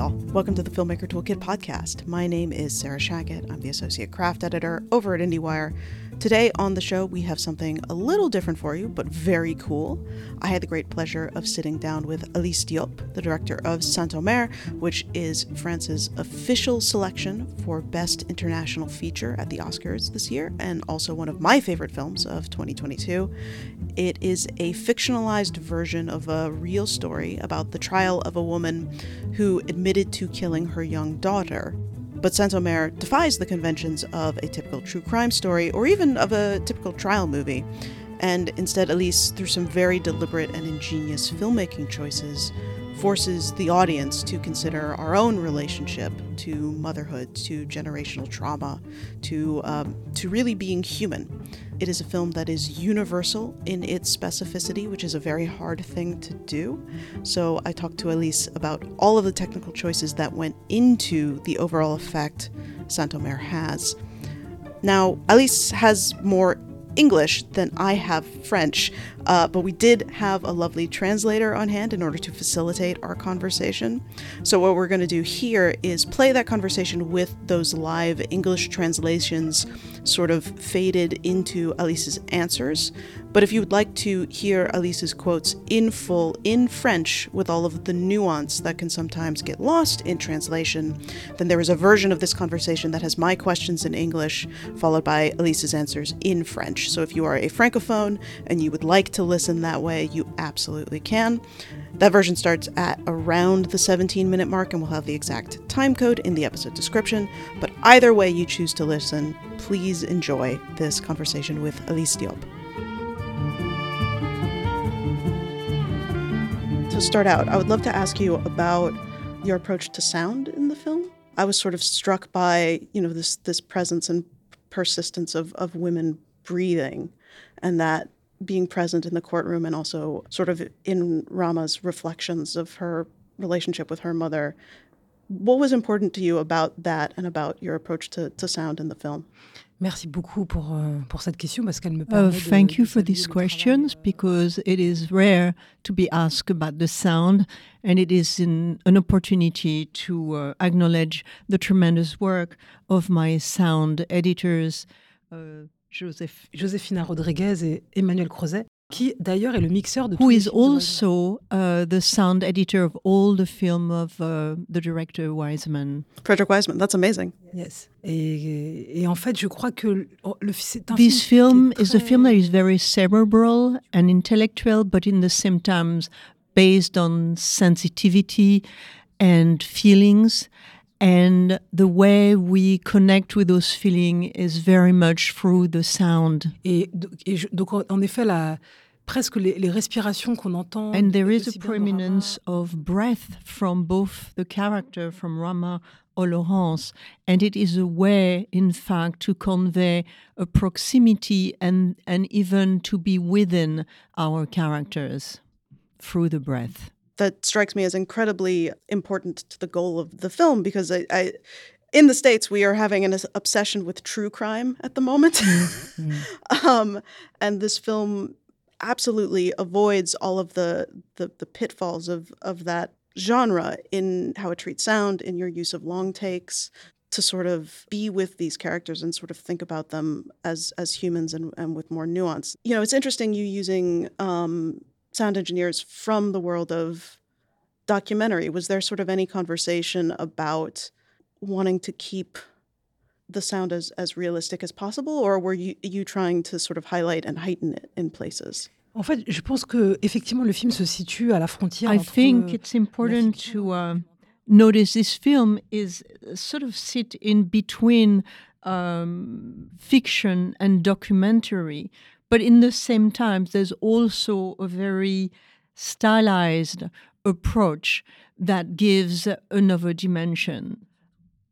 y'all. Welcome to the Filmmaker Toolkit podcast. My name is Sarah Shachat. I'm the associate craft editor over at IndieWire. Today on the show, we have something a little different for you, but very cool. I had the great pleasure of sitting down with Alice Diop, the director of Saint-Omer, which is France's official selection for Best International Feature at the Oscars this year, and also one of my favorite films of 2022. It is a fictionalized version of a real story about the trial of a woman who admitted to killing her young daughter. But Saint-Omer defies the conventions of a typical true crime story or even of a typical trial movie. And instead, Alice, through some very deliberate and ingenious filmmaking choices, forces the audience to consider our own relationship to motherhood, to generational trauma, to um, to really being human. It is a film that is universal in its specificity, which is a very hard thing to do. So I talked to Alice about all of the technical choices that went into the overall effect Saint-Omer has. Now, Alice has more English than I have French, uh, but we did have a lovely translator on hand in order to facilitate our conversation. So, what we're going to do here is play that conversation with those live English translations sort of faded into Alice's answers. But if you would like to hear Alice's quotes in full in French with all of the nuance that can sometimes get lost in translation, then there is a version of this conversation that has my questions in English, followed by Alice's answers in French. So if you are a francophone and you would like to listen that way, you absolutely can. That version starts at around the 17 minute mark, and we'll have the exact time code in the episode description. But either way you choose to listen, please enjoy this conversation with Alice Diop. To start out, I would love to ask you about your approach to sound in the film. I was sort of struck by, you know, this this presence and persistence of, of women breathing and that being present in the courtroom and also sort of in Rama's reflections of her relationship with her mother. What was important to you about that and about your approach to, to sound in the film? Merci beaucoup pour, euh, pour cette question parce qu'elle me Uh, permet de- thank you de for these questions travail, euh, because it is rare to be asked about the sound, and it is in, an opportunity to uh, acknowledge the tremendous work of my sound editors, uh, Joseph, Josefina Rodriguez et Emmanuel Crozet, qui d'ailleurs est le mixeur de tous who les is also uh, the sound editor of all the film of uh, the director Wiseman. Frederick Wiseman, that's amazing. Yes. Et, et en fait, je crois que le, oh, le- c'est un This film, est is a film that très- is very cerebral and intellectual, but in the same times based on sensitivity and feelings. And the way we connect with those feelings is very much through the sound. Et, et je- donc, en, effet, la, presque les, les respirations qu'on entend. And there is a prominence of breath from both the character, from Rama or Laurence. And it is a way, in fact, to convey a proximity and, and even to be within our characters through the breath. That strikes me as incredibly important to the goal of the film because I, I in the States, we are having an obsession with true crime at the moment. um, and this film absolutely avoids all of the, the, the pitfalls of, of that genre in how it treats sound, in your use of long takes, to sort of be with these characters and sort of think about them as as humans and, and with more nuance. You know, it's interesting you using um, sound engineers from the world of documentary. Was there sort of any conversation about wanting to keep the sound as, as realistic as possible, or were you you trying to sort of highlight and heighten it in places? En fait, je pense que effectivement le film se situe à la frontière I entre think it's important to uh, notice this film is uh, sort of sit in between um, fiction and documentary, but in the same time, there's also a very stylized approach that gives another dimension.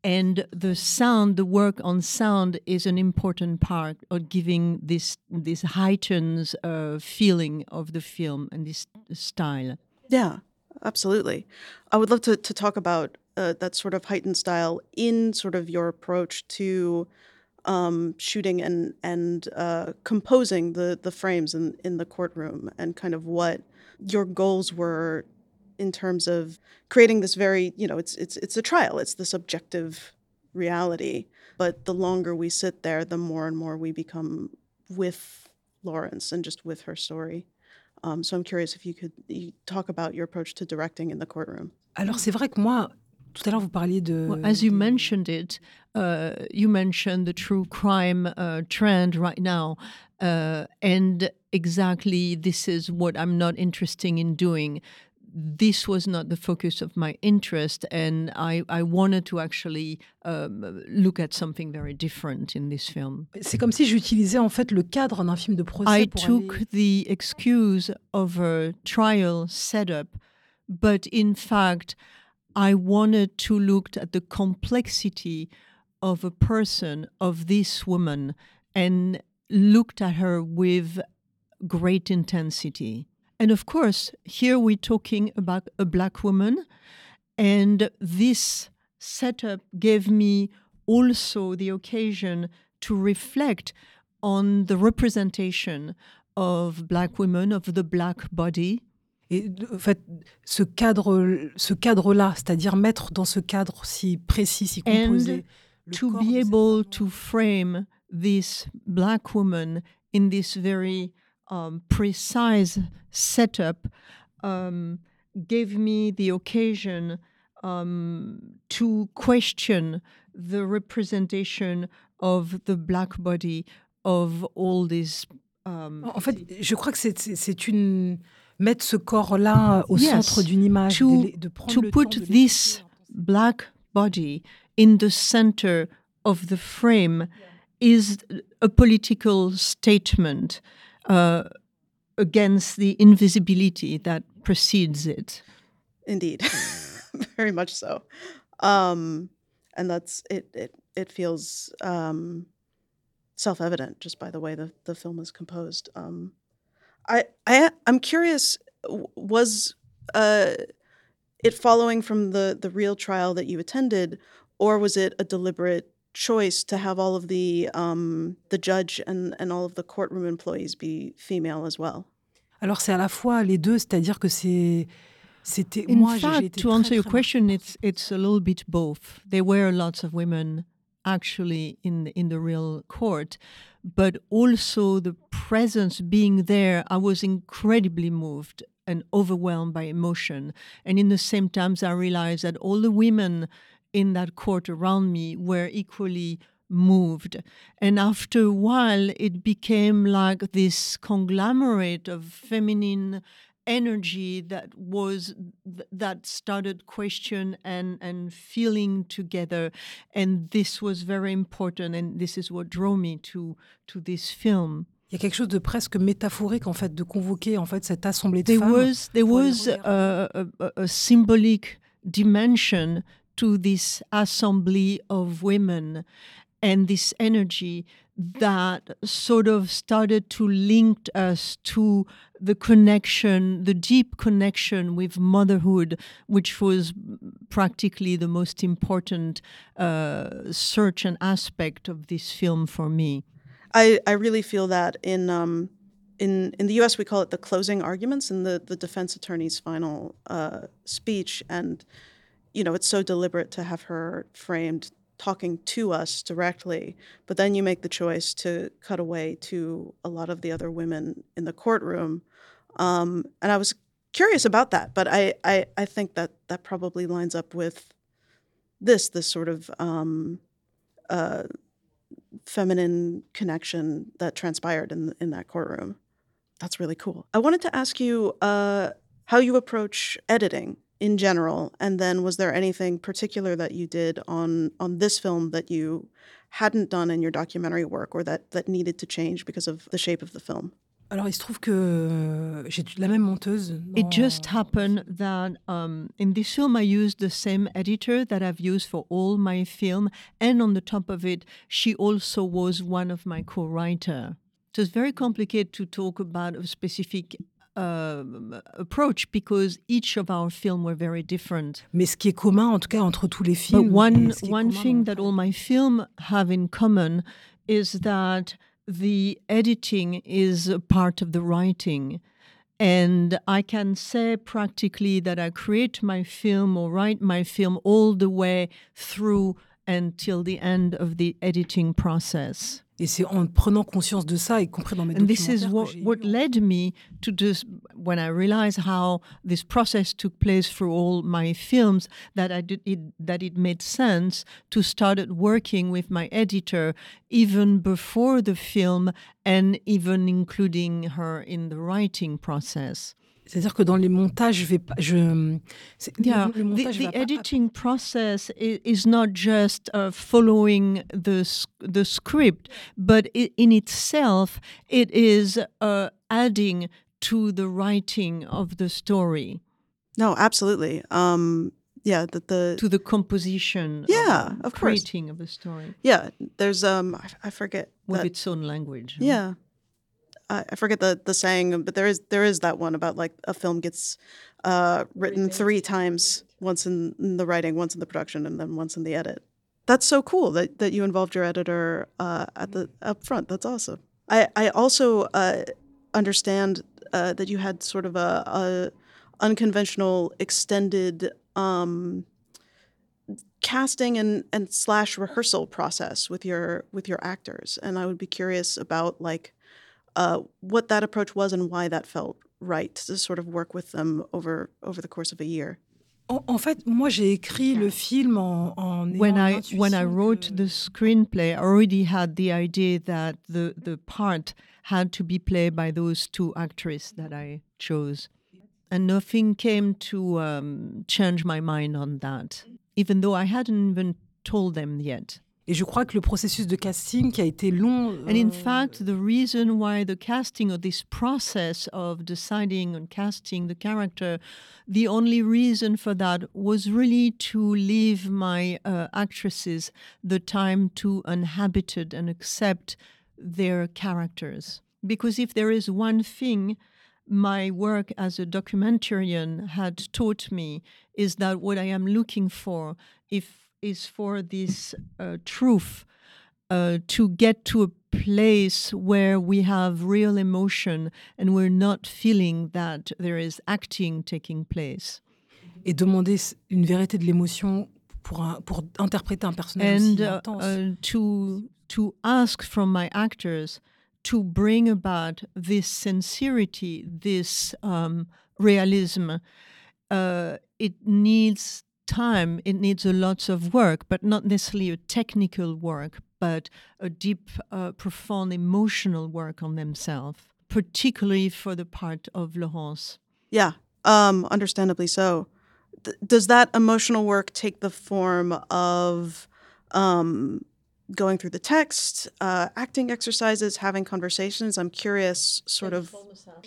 And the sound, the work on sound, is an important part of giving this this heightens uh, feeling of the film and this style. Yeah, absolutely. I would love to, to talk about uh, that sort of heightened style in sort of your approach to um, shooting and and uh, composing the the frames in in the courtroom and kind of what your goals were in terms of creating this very, you know, it's it's it's a trial. It's the subjective reality. But the longer we sit there, the more and more we become with Laurence and just with her story. Um, so I'm curious if you could you talk about your approach to directing in the courtroom. Alors c'est vrai que moi, tout à l'heure vous parliez de. Well, as you mentioned it, uh, you mentioned the true crime uh, trend right now, uh, and exactly this is what I'm not interested in doing. This was not the focus of my interest, and I, I wanted to actually um, look at something very different in this film. C'est comme si j'utilisais en fait le cadre d'un film de procès. I pour took aller- the excuse of a trial setup, but in fact, I wanted to look at the complexity of a person, of this woman, and looked at her with great intensity. And of course, here we're talking about a black woman, and this setup gave me also the occasion to reflect on the representation of black women, of the black body, Et en fait, ce cadre, ce cadre-là, c'est-à-dire mettre dans ce cadre si précis, si And composé, le to corps be able femme to frame this black woman in this very um, precise setup um, gave me the occasion um, to question the representation of the black body of all these. Um, En fait, je crois que c'est une mettre ce corps-là au Yes. centre d'une image, To- de, de prendre to le put temps de this black body in the center of the frame is a political statement uh, against the invisibility that precedes it. Indeed, very much so. Um, and that's it. It it feels um, self evident just by the way the the film is composed. Um, I I I'm curious. Was uh, it following from the the real trial that you attended, or was it a deliberate choice to have all of the um, the judge and and all of the courtroom employees be female as well? Alors c'est à la fois les deux, c'est-à-dire que c'est c'était In moi j'ai- j'ai fact, été to très, answer your très question, it's it's a little bit both. There were lots of women actually in in the real court, but also the presence being there. I was incredibly moved and overwhelmed by emotion, and in the same times, I realized that all the women in that court around me were equally moved. And after a while, it became like this conglomerate of feminine energy that was th- that started question and and feeling together and this was very important and this is what drew me to to this film Il y a quelque chose de presque métaphorique en fait de convoquer en fait cette assemblée de there femmes. was there was a, a, a- a symbolic dimension to this assembly of women and this energy that sort of started to link us to the connection, the deep connection with motherhood, which was practically the most important uh, search and aspect of this film for me. I, I really feel that in um, in in the U.S. we call it the closing arguments in the the defense attorney's final uh, speech, and you know it's so deliberate to have her framed talking to us directly, but then you make the choice to cut away to a lot of the other women in the courtroom, um, and I was curious about that, but I, I I think that that probably lines up with this this sort of um, uh, feminine connection that transpired in in that courtroom. That's really cool. I wanted to ask you uh, how you approach editing in general, and then was there anything particular that you did on on this film that you hadn't done in your documentary work, or that that needed to change because of the shape of the film? Alors il se trouve que euh, j'ai la même monteuse. It just happened that um, in this film I used the same editor that I've used for all my film, and on the top of it, she also was one of my co-writer. So it's very complicated to talk about a specific um, approach because each of our films were very different. Mais ce qui est commun en tout cas entre tous les But one et ce qui est one thing that all my film have in common is that the editing is a part of the writing, And I can say practically that I create my film or write my film all the way through until the end of the editing process. Et c'est en prenant conscience de ça, y compris dans mes And this is what, what led me to just when I realized how this process took place through all my films that I did it that it made sense to start working with my editor even before the film and even including her in the writing process. C'est-à-dire que dans les montages, je vais pas. Je, c'est- le- Yeah, le, the, montage the va pas- editing process is, is not just uh, following the the script, but i in itself, it is uh, adding to the writing of the story, No, absolutely. Um, yeah, the, the to the composition, Yeah, of, of course. creating of the story yeah, there's um, I, I forget with that- its own language. Yeah, I, I forget the the saying, but there is there is that one about like a film gets uh, written three times, once in, in the writing, once in the production, and then once in the edit. That's so cool that, that you involved your editor uh, at the up front. That's awesome. I I also uh, understand uh, that you had sort of a, a unconventional extended um, casting and, and slash rehearsal process with your with your actors and i would be curious about like uh, what that approach was and why that felt right to sort of work with them over over the course of a year. En, en fait, moi, j'ai écrit le film en, en when I when I wrote que- the screenplay, I already had the idea that the the part had to be played by those two actresses that I chose, and nothing came to um, change my mind on that, even though I hadn't even told them yet. Et je crois que le processus de casting qui a été long. And in euh, fact, the reason why the casting or this process of deciding on casting the character, the only reason for that was really to leave my uh, actresses the time to inhabit it and accept their characters. Because if there is one thing my work as a documentarian had taught me is that what I am looking for if is for this uh, truth uh, to get to a place where we have real emotion and we're not feeling that there is acting taking place. et demander une vérité de l'émotion pour, un- pour interpréter un personnage and aussi uh, intense. uh, to to ask from my actors to bring about this sincerity, this um, realism. Uh, it needs time. It needs a lot of work, but not necessarily a technical work, but a deep, uh, profound emotional work on themselves, particularly for the part of Laurence. yeah um understandably so Th- does that emotional work take the form of um going through the text uh acting exercises having conversations. I'm curious sort of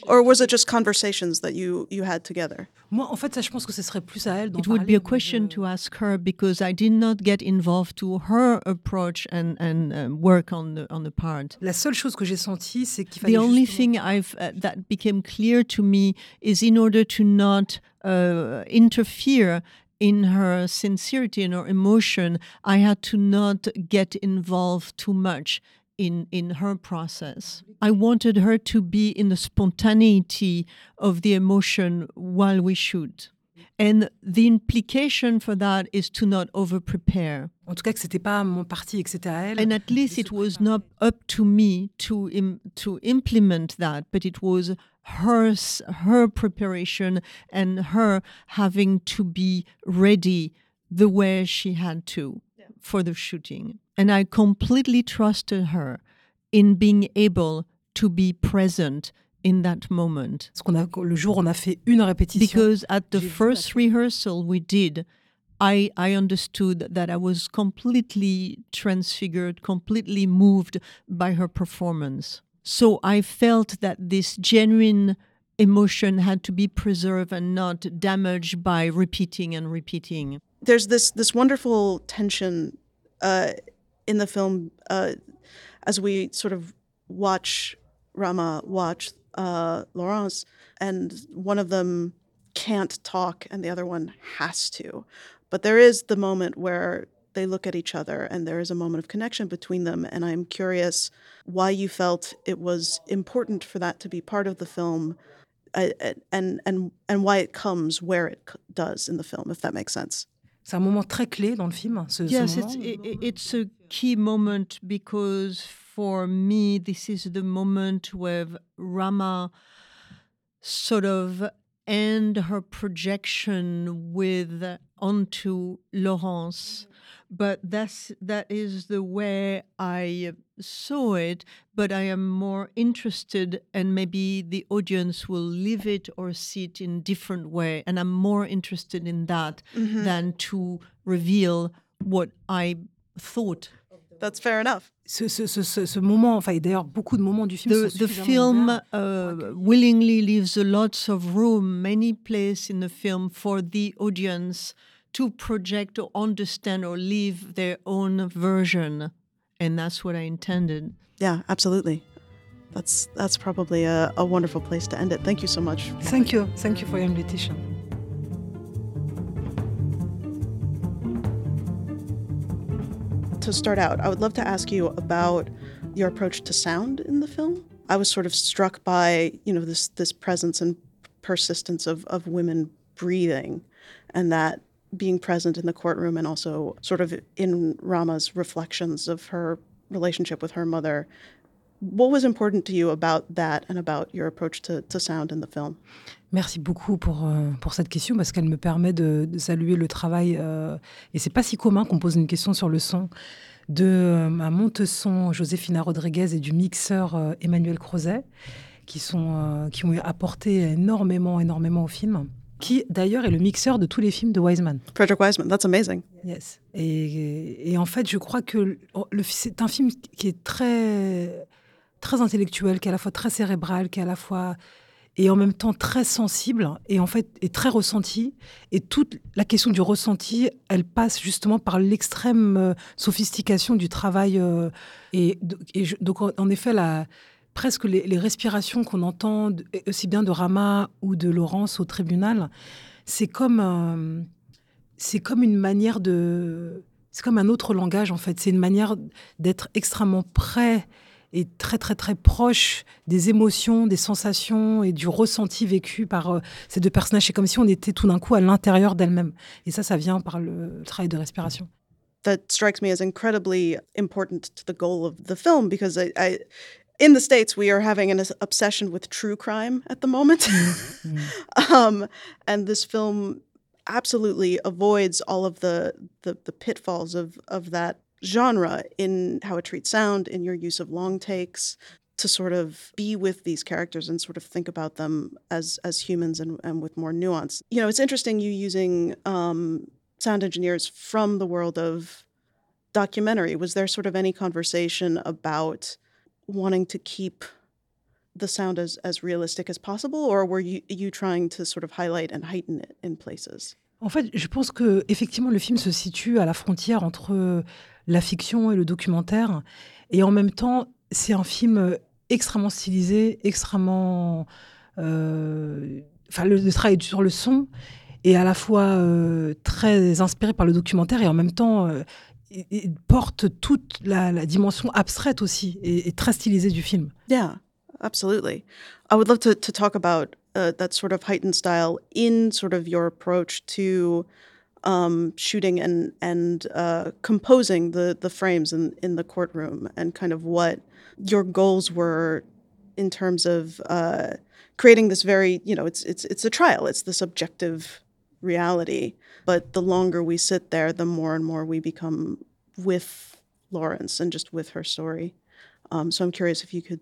or was it just conversations that you you had together? Moi, en fait, je pense que ce serait plus à elle It would be a question to ask her because I did not get involved to her approach and and uh, work on the on the part. La seule chose que j'ai sentie, c'est qu'il fallait The only thing I've uh, that became clear to me is in order to not uh, interfere in her sincerity and her emotion, I had to not get involved too much in in her process. I wanted her to be in the spontaneity of the emotion while we shoot. And the implication for that is to not over prepare. En tout cas, que c'était pas mon parti et que c'était à elle. And at least it was not up to me to Im- to implement that, but it was her her preparation and her having to be ready the way she had to for the shooting. And I completely trusted her in being able to be present in that moment. Parce qu'on a, le jour, on a fait une répétition. Because at the J'ai vu la first rehearsal we did, I, I understood that I was completely transfigured, completely moved by her performance. So I felt that this genuine emotion had to be preserved and not damaged by repeating and repeating. there's this this wonderful tension uh, in the film uh, as we sort of watch Rama watch uh, Laurence, and one of them can't talk and the other one has to. But there is the moment where they look at each other and there is a moment of connection between them. And I'm curious why you felt it was important for that to be part of the film uh, and and and why it comes where it does in the film, if that makes sense. C'est un moment très clé dans le film. Ce, yes, ce it's, it, it's a key moment because for me, this is the moment where Rama sort of end her projection with onto Laurence but that's that is the way I saw it. But I am more interested, and maybe the audience will live it or see it in different way. And I'm more interested in that mm-hmm. than to reveal what I thought. That's fair enough. Ce, ce, ce, ce moment, enfin, d'ailleurs, beaucoup de moments du film. The, the film uh, willingly leaves a lots of room, many place in the film for the audience to project or understand or leave their own version. And that's what I intended. Yeah, absolutely. That's that's probably a, a wonderful place to end it. Thank you so much. Thank you. Thank you for your invitation. To start out, I would love to ask you about your approach to sound in the film. I was sort of struck by, you know, this this presence and persistence of, of women breathing and that being present in the courtroom and also sort of in Rama's reflections of her relationship with her mother. What was important to you about that and about your approach to, to sound in the film? Merci beaucoup pour, euh, pour cette question parce qu'elle me permet de, de, saluer le travail. Euh, et c'est pas si commun qu'on pose une question sur le son de euh, ma monte-son Josefina Rodriguez et du mixeur euh, Emmanuel Crozet qui, sont, euh, qui ont apporté énormément, énormément au film qui d'ailleurs est le mixeur de tous les films de Wiseman. Frederick Wiseman, that's amazing. Yes. Et, et en fait, je crois que c'est un film qui est très, très intellectuel, qui est à la fois très cérébral, qui est à la fois et en même temps très sensible et en fait est très ressenti. Et toute la question du ressenti, elle passe justement par l'extrême euh, sophistication du travail. Euh, et, donc en effet, la, presque les, respirations qu'on entend aussi bien de Rama ou de Laurence au tribunal, c'est comme, c'est comme une manière de... C'est comme un autre langage en fait. C'est une manière d'être extrêmement près et très très très proche des émotions, des sensations et du ressenti vécu par euh, ces deux personnages. C'est comme si on était tout d'un coup à l'intérieur d'elles-mêmes. Et ça, ça vient par le travail de respiration. That strikes me as incredibly important to the goal of the film because I in the states we are having an obsession with true crime at the moment mm-hmm. um, and this film absolutely avoids all of the, the, the pitfalls of of that genre in how it treats sound in your use of long takes to sort of be with these characters and sort of think about them as as humans and, and with more nuance you know it's interesting you using um, sound engineers from the world of documentary was there sort of any conversation about wanting to keep the sound as, as realistic as possible, or were you, you trying to sort of highlight and heighten it in places? En fait, je pense que effectivement le film se situe à la frontière entre la fiction et le documentaire, et en même temps, c'est un film extrêmement stylisé, extrêmement, euh, enfin le, travail sur le son est à la fois euh, très inspiré par le documentaire et en même temps euh, il porte toute la, dimension abstraite aussi et, très stylisée du film. Yeah, absolutely. I would love to, to talk about uh, that sort of heightened style in sort of your approach to um, shooting and and uh, composing the the frames in in the courtroom and kind of what your goals were in terms of uh, creating this very you know it's it's it's a trial it's this objective reality. But the longer we sit there, the more and more we become with Laurence and just with her story. Um, so I'm curious if you could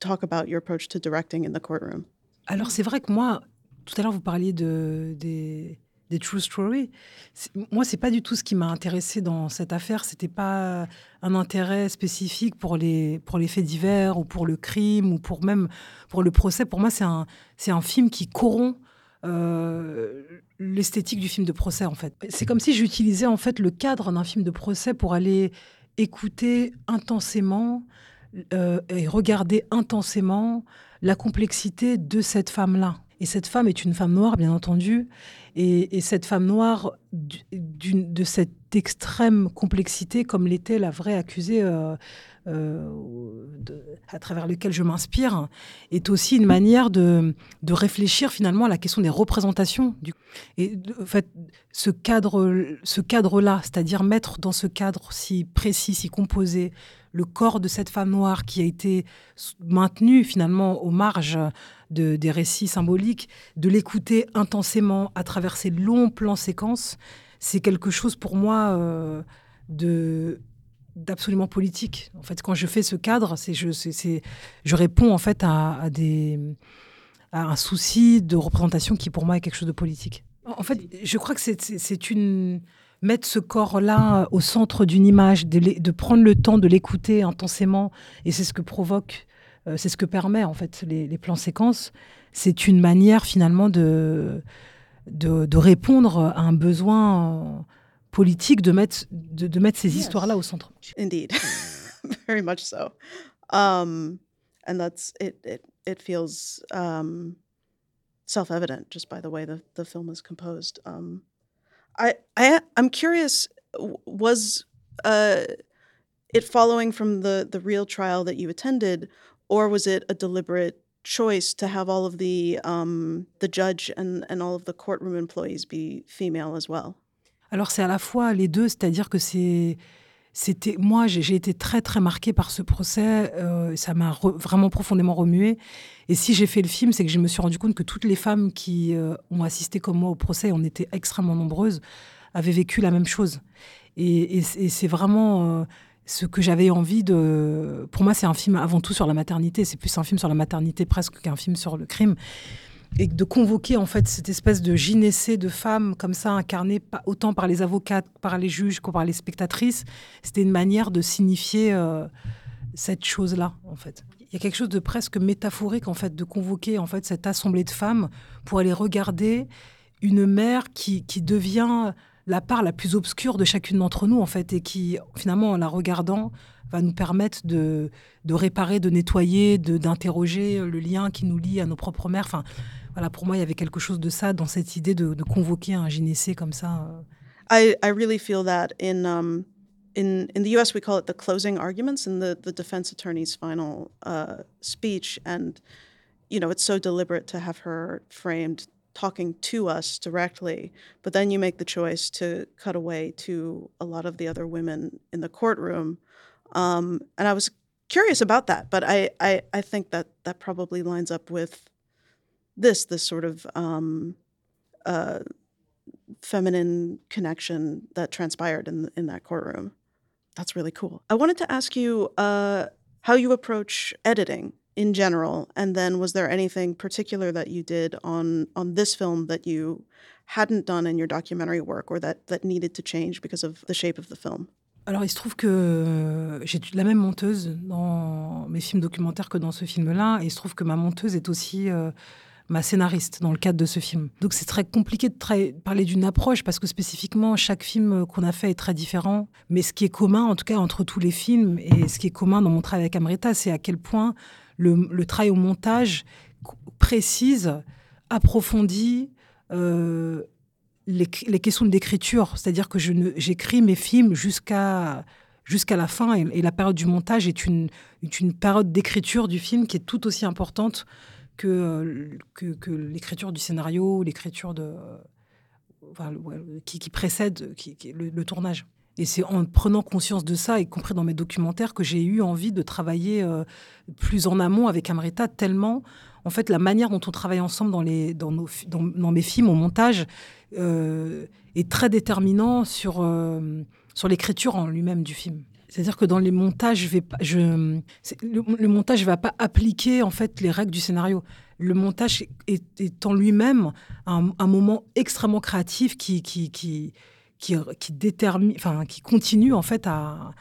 talk about your approach to directing in the courtroom. Alors c'est vrai que moi, tout à l'heure vous parliez de, des, des true stories. Moi, c'est pas du tout ce qui m'a intéressé dans cette affaire. C'était pas un intérêt spécifique pour les pour les faits divers ou pour le crime ou pour même pour le procès. Pour moi, c'est un un film qui corrompt euh, l'esthétique du film de procès en fait. C'est comme si j'utilisais en fait le cadre d'un film de procès pour aller écouter intensément euh, et regarder intensément la complexité de cette femme-là. Et cette femme est une femme noire, bien entendu. Et, cette femme noire, de cette extrême complexité, comme l'était la vraie accusée euh, à travers lequel je m'inspire, est aussi une manière de, de, réfléchir finalement à la question des représentations. Et en fait, ce cadre, ce cadre-là, c'est-à-dire mettre dans ce cadre si précis, si composé, le corps de cette femme noire qui a été maintenue finalement aux marges de, des récits symboliques, de l'écouter intensément à travers ces longs plans séquences, c'est quelque chose pour moi euh, de d'absolument politique. En fait, quand je fais ce cadre, c'est je, je réponds en fait à, des, à un souci de représentation qui pour moi est quelque chose de politique. En fait, je crois que c'est, une mettre ce corps-là au centre d'une image, de, de, prendre le temps de l'écouter intensément, et c'est ce que provoque, euh, c'est ce que permet en fait les, plans séquences. C'est une manière finalement de, de, répondre à un besoin politique de mettre, de, de mettre ces yes. histoires-là au centre. Indeed, very much so. Um, and that's it. It, it feels um, self-evident just by the way the, the film is composed. Um, I, I I'm curious. Was uh, it following from the the real trial that you attended, or was it a deliberate choice to have all of the um, the judge and and all of the courtroom employees be female as well? Alors c'est à la fois les deux, c'est-à-dire que c'est c'était moi j'ai été très très marquée par ce procès, euh, ça m'a vraiment profondément remué. Et si j'ai fait le film, c'est que je me suis rendu compte que toutes les femmes qui euh, ont assisté comme moi au procès, on était extrêmement nombreuses, avaient vécu la même chose. Et c'est vraiment euh, ce que j'avais envie de. Pour moi, c'est un film avant tout sur la maternité. C'est plus un film sur la maternité presque qu'un film sur le crime et de convoquer en fait cette espèce de gynécée de femmes comme ça incarnée autant par les avocats, par les juges que par les spectatrices, c'était une manière de signifier euh, cette chose-là en fait. Il y a quelque chose de presque métaphorique en fait de convoquer en fait cette assemblée de femmes pour aller regarder une mère qui, qui devient la part la plus obscure de chacune d'entre nous en fait et qui finalement en la regardant va nous permettre de, de réparer, de nettoyer, d'interroger le lien qui nous lie à nos propres mères. Enfin, voilà, pour moi, il y avait quelque chose de ça dans cette idée de, convoquer un gynécée comme ça. Euh. I, I really feel that in um, in in the U.S. we call it the closing arguments in the the defense attorney's final uh, speech, and you know it's so deliberate to have her framed talking to us directly, but then you make the choice to cut away to a lot of the other women in the courtroom, um, and I was curious about that, but I, I I think that that probably lines up with this this sort of um, uh, feminine connection that transpired in in that courtroom. That's really cool. I wanted to ask you uh, how you approach editing in general, and then was there anything particular that you did on on this film that you hadn't done in your documentary work, or that that needed to change because of the shape of the film? Alors, il se trouve que j'ai la même monteuse dans mes films documentaires que dans ce film-là, et il se trouve que ma monteuse est aussi euh, ma scénariste dans le cadre de ce film. Donc c'est très compliqué de parler d'une approche parce que spécifiquement chaque film qu'on a fait est très différent. Mais ce qui est commun, en tout cas entre tous les films, et ce qui est commun dans mon travail avec Amrita, c'est à quel point le, le, travail au montage précise, approfondit euh, les, questions d'écriture. C'est-à-dire que j'écris mes films jusqu'à la fin et, la période du montage est une, une période d'écriture du film qui est tout aussi importante que, que, l'écriture du scénario, l'écriture de, qui, précède le, tournage. Et c'est en prenant conscience de ça, y compris dans mes documentaires, que j'ai eu envie de travailler euh, plus en amont avec Amrita, tellement, en fait, la manière dont on travaille ensemble dans, mes films, au montage, euh, est très déterminant sur, euh, sur l'écriture en lui-même du film. C'est-à-dire que dans les montages, le, montage ne va pas appliquer en fait les règles du scénario. Le montage est, en lui-même un, moment extrêmement créatif qui, détermine, qui continue en fait à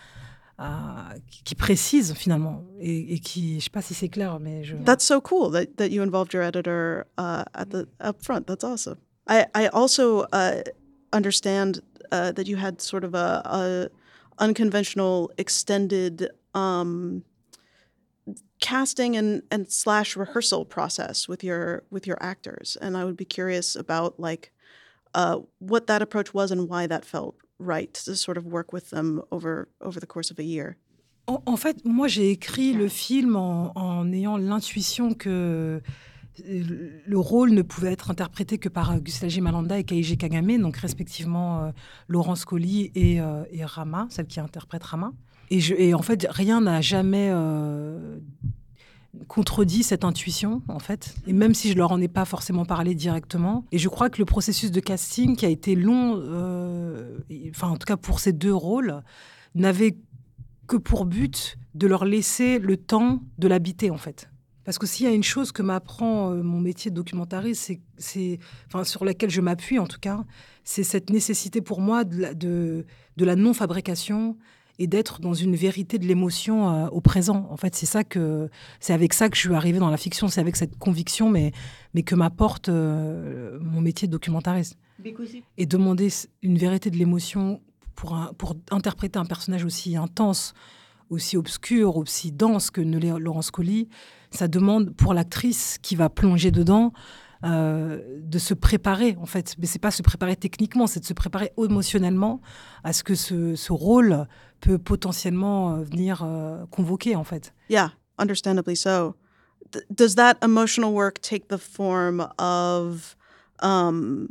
qui précise finalement et, et, qui, je sais pas si c'est clair, mais je. That's so cool that, that you involved your editor uh, at the up front. That's awesome. I I also uh, understand uh, that you had sort of a, a unconventional extended um, casting and, and slash rehearsal process with your with your actors and i would be curious about like uh, what that approach was and why that felt right to sort of work with them over over the course of a year? En, fait, moi, j'ai écrit le film en, ayant l'intuition que euh, le rôle ne pouvait être interprété que par Gustave Malanda et Kaiji Kagame, donc respectivement euh, Laurence Colli et, et, Rama, celle qui interprète Rama. Et, je, et en fait, rien n'a jamais contredit cette intuition, en fait. Et même si je leur en ai pas forcément parlé directement. Et je crois que le processus de casting, qui a été long, euh, enfin, en tout cas pour ces deux rôles, n'avait que pour but de leur laisser le temps de l'habiter, en fait. Parce que s'il y a une chose que m'apprend euh, mon métier de documentariste, c'est, enfin, sur laquelle je m'appuie en tout cas, c'est cette nécessité pour moi de, de, de la non-fabrication, et d'être dans une vérité de l'émotion euh, au présent. En fait, c'est ça que c'est avec ça que je suis arrivée dans la fiction, c'est avec cette conviction, mais mais que m'apporte euh, mon métier de documentariste. Et demander une vérité de l'émotion pour un, pour interpréter un personnage aussi intense, aussi obscur, aussi dense que ne l'est Laurence Colli, ça demande pour l'actrice qui va plonger dedans euh, de se préparer en fait. Mais c'est pas se préparer techniquement, c'est de se préparer émotionnellement à ce que ce, ce rôle peut potentiellement euh, venir euh, convoquer en fait. Yeah, understandably so. does that emotional work take the form of um,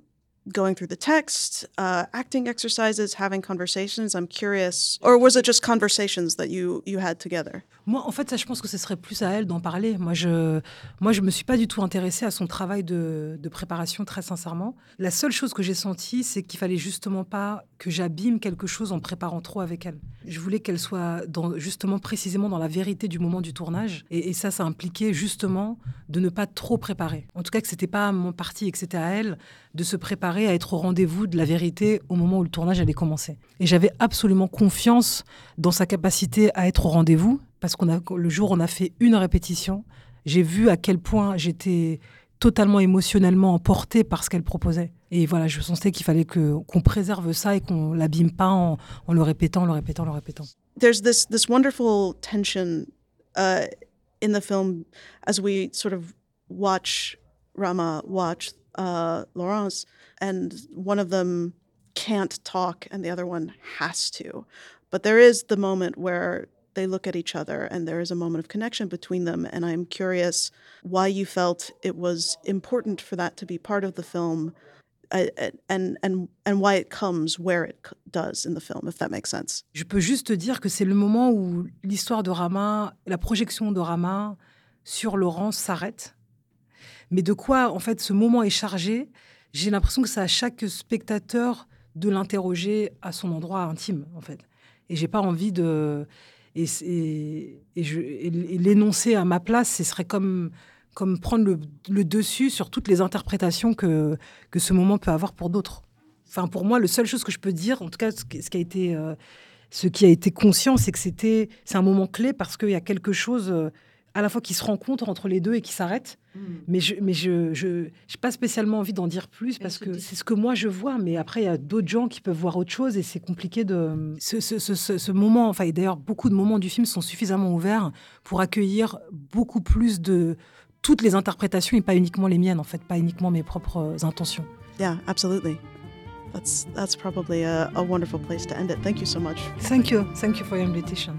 going through the text, uh, acting exercises, having conversations? I'm curious. Or was it just conversations that you, you had together? Moi, en fait, ça, je pense que ce serait plus à elle d'en parler. Moi, je moi, je me suis pas du tout intéressée à son travail de, de préparation, très sincèrement. La seule chose que j'ai sentie, c'est qu'il fallait justement pas que j'abîme quelque chose en préparant trop avec elle. Je voulais qu'elle soit justement précisément dans la vérité du moment du tournage. Et, et, ça, ça impliquait justement de ne pas trop préparer. En tout cas, que c'était pas mon parti et que c'était à elle de se préparer à être au rendez-vous de la vérité au moment où le tournage allait commencer. Et j'avais absolument confiance dans sa capacité à être au rendez-vous parce qu'on a le jour où on a fait une répétition, j'ai vu à quel point j'étais totalement émotionnellement emportée par ce qu'elle proposait. Et voilà, je sentais qu'il fallait qu'on préserve ça et qu'on l'abîme pas en, en, le répétant, le répétant, le répétant. There's this this wonderful tension uh, in the film as we sort of watch Rama watch uh, Laurence, and one of them can't talk and the other one has to. But there is the moment where they look at each other and there is a moment of connection between them. And I'm curious why you felt it was important for that to be part of the film uh, and, and, and why it comes where it does in the film, if that makes sense. Je peux juste dire que c'est le moment où l'histoire de Rama, la projection de Rama sur Laurence s'arrête. Mais de quoi, en fait, ce moment est chargé, j'ai l'impression que c'est à chaque spectateur de l'interroger à son endroit intime, en fait. Et j'ai pas envie de et, l'énoncer à ma place, ce serait comme, prendre le, dessus sur toutes les interprétations que, que ce moment peut avoir pour d'autres. Enfin, pour moi, la seule chose que je peux dire, en tout cas, ce qui a été, euh, ce qui a été conscient, c'est que c'était, c'est un moment clé parce qu'il y a quelque chose euh, à la fois qui se rencontre entre les deux et qui s'arrête. Hmm. Mais je mais je, je, pas spécialement envie d'en dire plus parce que c'est ce que moi je vois. Mais après, il y a d'autres gens qui peuvent voir autre chose et c'est compliqué de. Ce, ce, ce, ce moment, enfin, d'ailleurs, beaucoup de moments du film sont suffisamment ouverts pour accueillir beaucoup plus de toutes les interprétations et pas uniquement les miennes, en fait, pas uniquement mes propres intentions. Yeah, absolutely. That's, that's probably a, a wonderful place to end it. Thank you so much. Thank you. Thank you for your invitation.